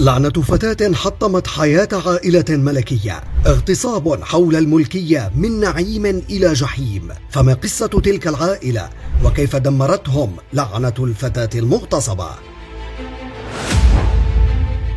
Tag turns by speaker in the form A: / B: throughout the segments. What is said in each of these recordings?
A: لعنة فتاة حطمت حياة عائلة ملكية اغتصاب حول الملكية من نعيم إلى جحيم. فما قصة تلك العائلة؟ وكيف دمرتهم لعنة الفتاة المغتصبة؟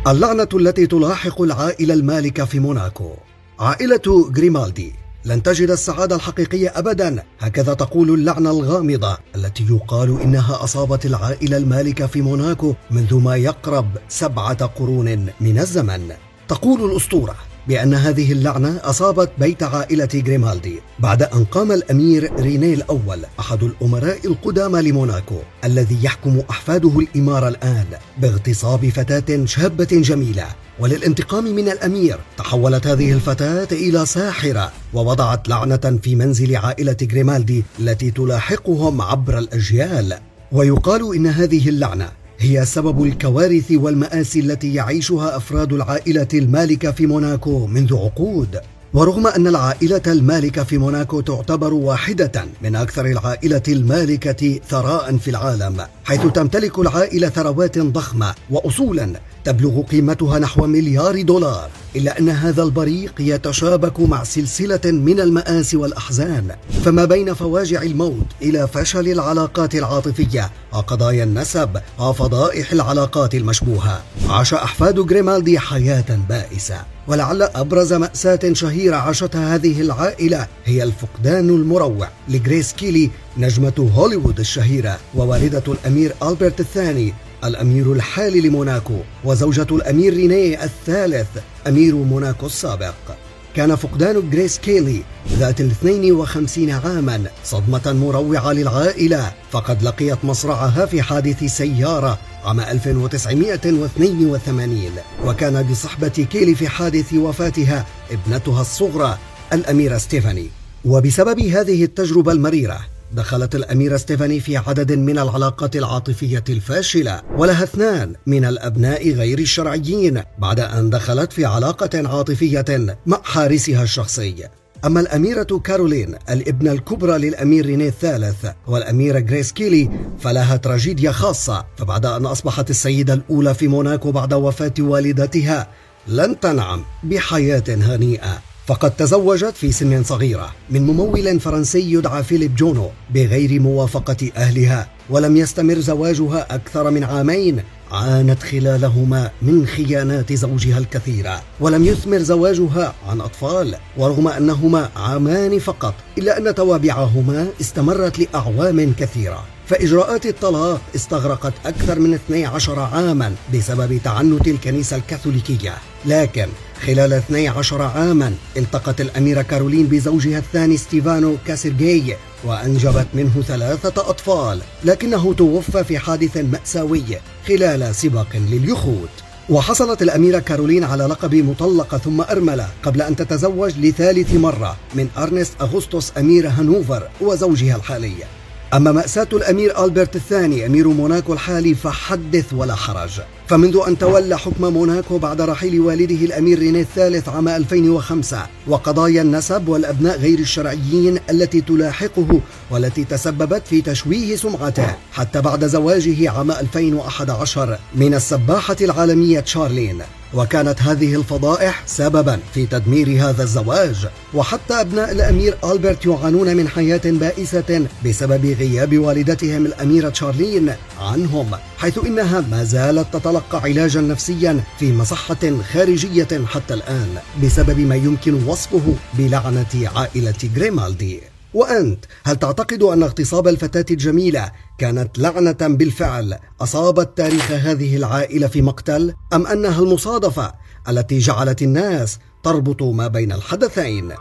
A: اللعنة التي تلاحق العائلة المالكة في موناكو. عائلة غريمالدي. لن تجد السعادة الحقيقية أبدا. هكذا تقول اللعنة الغامضة التي يقال إنها أصابت العائلة المالكة في موناكو منذ ما يقرب سبعة قرون من الزمن. تقول الأسطورة بأن هذه اللعنة أصابت بيت عائلة غريمالدي بعد أن قام الأمير ريني الأول أحد الأمراء القدامى لموناكو الذي يحكم أحفاده الإمارة الآن باغتصاب فتاة شابة جميلة. وللانتقام من الأمير تحولت هذه الفتاة إلى ساحرة ووضعت لعنة في منزل عائلة غريمالدي التي تلاحقهم عبر الأجيال. ويقال إن هذه اللعنة هي سبب الكوارث والمآسي التي يعيشها أفراد العائلة المالكة في موناكو منذ عقود. ورغم أن العائلة المالكة في موناكو تعتبر واحدة من أكثر العائلة المالكة ثراء في العالم حيث تمتلك العائلة ثروات ضخمة وأصولا تبلغ قيمتها نحو مليار دولار إلا أن هذا البريق يتشابك مع سلسلة من المآسي والأحزان. فما بين فواجع الموت إلى فشل العلاقات العاطفية وقضايا النسب وفضائح العلاقات المشبوهة. عاش أحفاد غريمالدي حياة بائسة. ولعل أبرز مأساة شهيرة عاشتها هذه العائلة هي الفقدان المروع لجريس كيلي نجمة هوليوود الشهيرة ووالدة الأمير ألبرت الثاني الأمير الحالي لموناكو وزوجة الأمير رينيه الثالث أمير موناكو السابق. كان فقدان جريس كيلي ذات ال 52 عاما صدمة مروعة للعائلة فقد لقيت مصرعها في حادث سيارة عام 1982 وكان بصحبة كيلي في حادث وفاتها ابنتها الصغرى الأميرة ستيفاني. وبسبب هذه التجربة المريرة دخلت الأميرة ستيفاني في عدد من العلاقات العاطفية الفاشلة ولها اثنان من الأبناء غير الشرعيين بعد أن دخلت في علاقة عاطفية مع حارسها الشخصي. أما الأميرة كارولين الابنة الكبرى للأمير ريني الثالث والأميرة جريس كيلي فلها تراجيديا خاصة. فبعد أن أصبحت السيدة الأولى في موناكو بعد وفاة والدتها لن تنعم بحياة هنيئة. فقد تزوجت في سن صغيرة من ممول فرنسي يدعى فيليب جونو بغير موافقة أهلها ولم يستمر زواجها أكثر من عامين عانت خلالهما من خيانات زوجها الكثيرة ولم يثمر زواجها عن أطفال ورغم أنهما عامان فقط إلا أن توابعهما استمرت لأعوام كثيرة. فإجراءات الطلاق استغرقت أكثر من 12 عاما بسبب تعنت الكنيسة الكاثوليكية. لكن خلال 12 عاما التقت الأميرة كارولين بزوجها الثاني ستيفانو كاسرجي وأنجبت منه ثلاثة أطفال لكنه توفى في حادث مأساوي خلال سباق لليخوت. وحصلت الأميرة كارولين على لقب مطلقة ثم أرملة قبل أن تتزوج لثالث مرة من أرنست أغسطس أمير هانوفر وزوجها الحالي. أما مأساة الأمير ألبرت الثاني أمير موناكو الحالي فحدث ولا حرج. فمنذ أن تولى حكم موناكو بعد رحيل والده الأمير ريني الثالث عام 2005 وقضايا النسب والأبناء غير الشرعيين التي تلاحقه والتي تسببت في تشويه سمعته حتى بعد زواجه عام 2011 من السباحة العالمية تشارلين. وكانت هذه الفضائح سببا في تدمير هذا الزواج. وحتى أبناء الأمير ألبرت يعانون من حياة بائسة بسبب غياب والدتهم الأميرة شارلين عنهم حيث إنها ما زالت تتلقى علاجا نفسيا في مصحة خارجية حتى الآن بسبب ما يمكن وصفه بلعنة عائلة غريمالدي وأنت هل تعتقد أن اغتصاب الفتاة الجميلة كانت لعنة بالفعل أصابت تاريخ هذه العائلة في مقتل أم أنها المصادفة التي جعلت الناس تربط ما بين الحدثين؟